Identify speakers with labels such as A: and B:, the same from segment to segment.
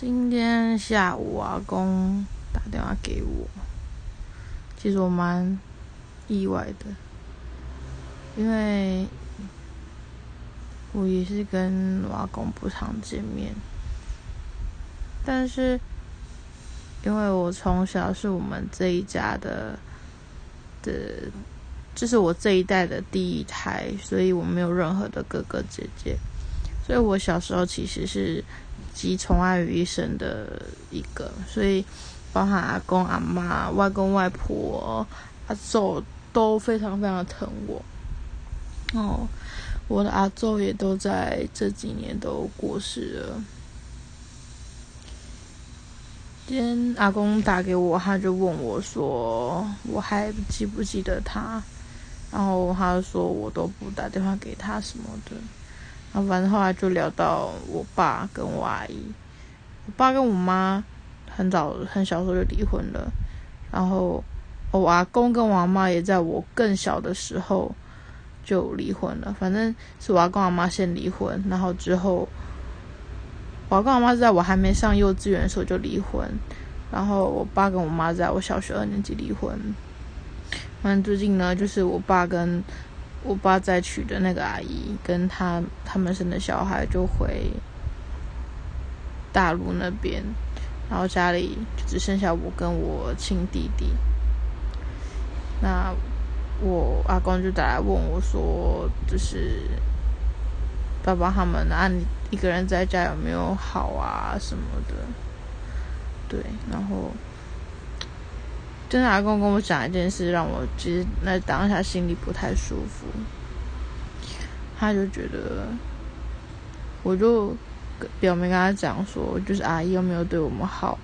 A: 今天下午阿公打电话给我，其实我蛮意外的，因为我也是跟我阿公不常见面，但是因为我从小是我们这一家的的，这是我这一代的第一胎，所以我没有任何的哥哥姐姐，所以我小时候其实是。集宠爱于一身的一个，所以包含阿公阿妈、外公外婆、阿祖都非常非常疼我。哦，我的阿祖也都在这几年都过世了。今天阿公打给我，他就问我说：“我还记不记得他？”然后他说：“我都不打电话给他什么的。”然后反正后来就聊到我爸跟我阿姨，我爸跟我妈很早很小时候就离婚了，然后我阿公跟我阿妈也在我更小的时候就离婚了。反正是我阿公阿妈先离婚，然后之后我阿公阿妈在我还没上幼稚园的时候就离婚，然后我爸跟我妈在我小学二年级离婚。反正最近呢，就是我爸跟。我爸再娶的那个阿姨，跟他他们生的小孩就回大陆那边，然后家里就只剩下我跟我亲弟弟。那我阿公就打来问我说：“就是爸爸他们啊，你一个人在家有没有好啊什么的？”对，然后。真的阿公跟我讲一件事，让我其实那当下心里不太舒服。他就觉得，我就表明跟他讲说，就是阿姨又没有对我们好，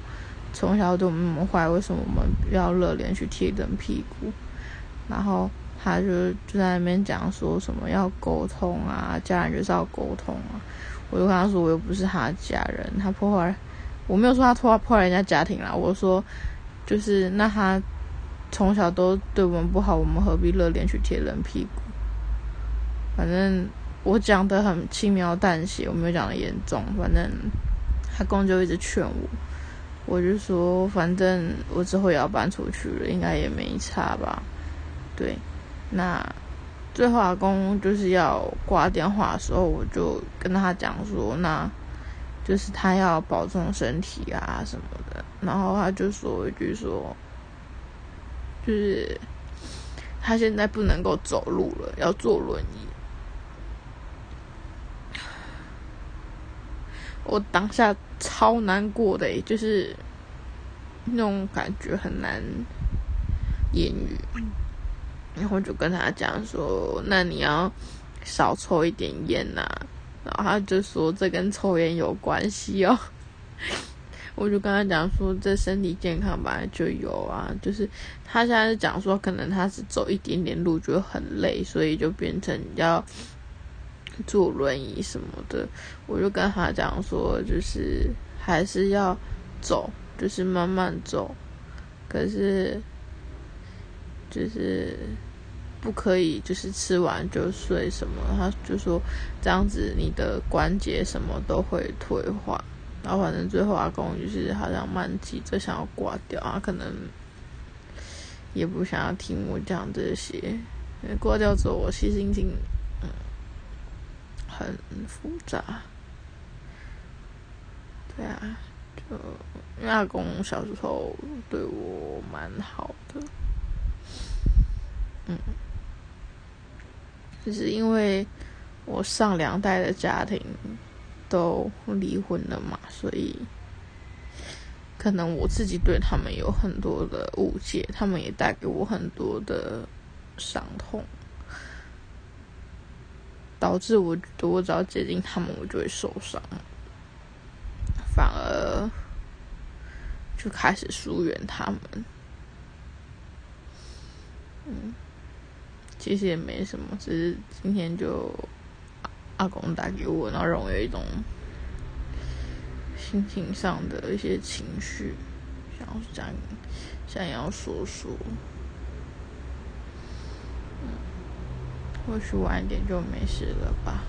A: 从小对我们那么坏，为什么我们要热脸去贴冷屁股？然后他就就在那边讲说什么要沟通啊，家人就是要沟通啊。我就跟他说，我又不是他家人，他破坏，我没有说他破坏破坏人家家庭啦，我说。就是那他从小都对我们不好，我们何必热脸去贴冷屁股？反正我讲的很轻描淡写，我没有讲的严重。反正他公就一直劝我，我就说反正我之后也要搬出去了，应该也没差吧？对，那最后阿公就是要挂电话的时候，我就跟他讲说，那就是他要保重身体啊什么的。然后他就说一句说，就是他现在不能够走路了，要坐轮椅。我当下超难过的，就是那种感觉很难言语。然后就跟他讲说：“那你要少抽一点烟呐。”然后他就说：“这跟抽烟有关系哦。”我就跟他讲说，这身体健康本来就有啊，就是他现在是讲说，可能他是走一点点路就很累，所以就变成要坐轮椅什么的。我就跟他讲说，就是还是要走，就是慢慢走，可是就是不可以就是吃完就睡什么。他就说这样子你的关节什么都会退化。然后反正最后阿公就是好像蛮急着想要挂掉啊，可能也不想要听我讲这些。挂掉之后，我其实心情嗯很复杂。对啊，就因为阿公小时候对我蛮好的，嗯，就是因为我上两代的家庭。都离婚了嘛，所以可能我自己对他们有很多的误解，他们也带给我很多的伤痛，导致我我只要接近他们，我就会受伤，反而就开始疏远他们。嗯，其实也没什么，只是今天就。老公打给我，然后让我有一种心情上的一些情绪，想要想，想要说说。嗯，或许晚一点就没事了吧。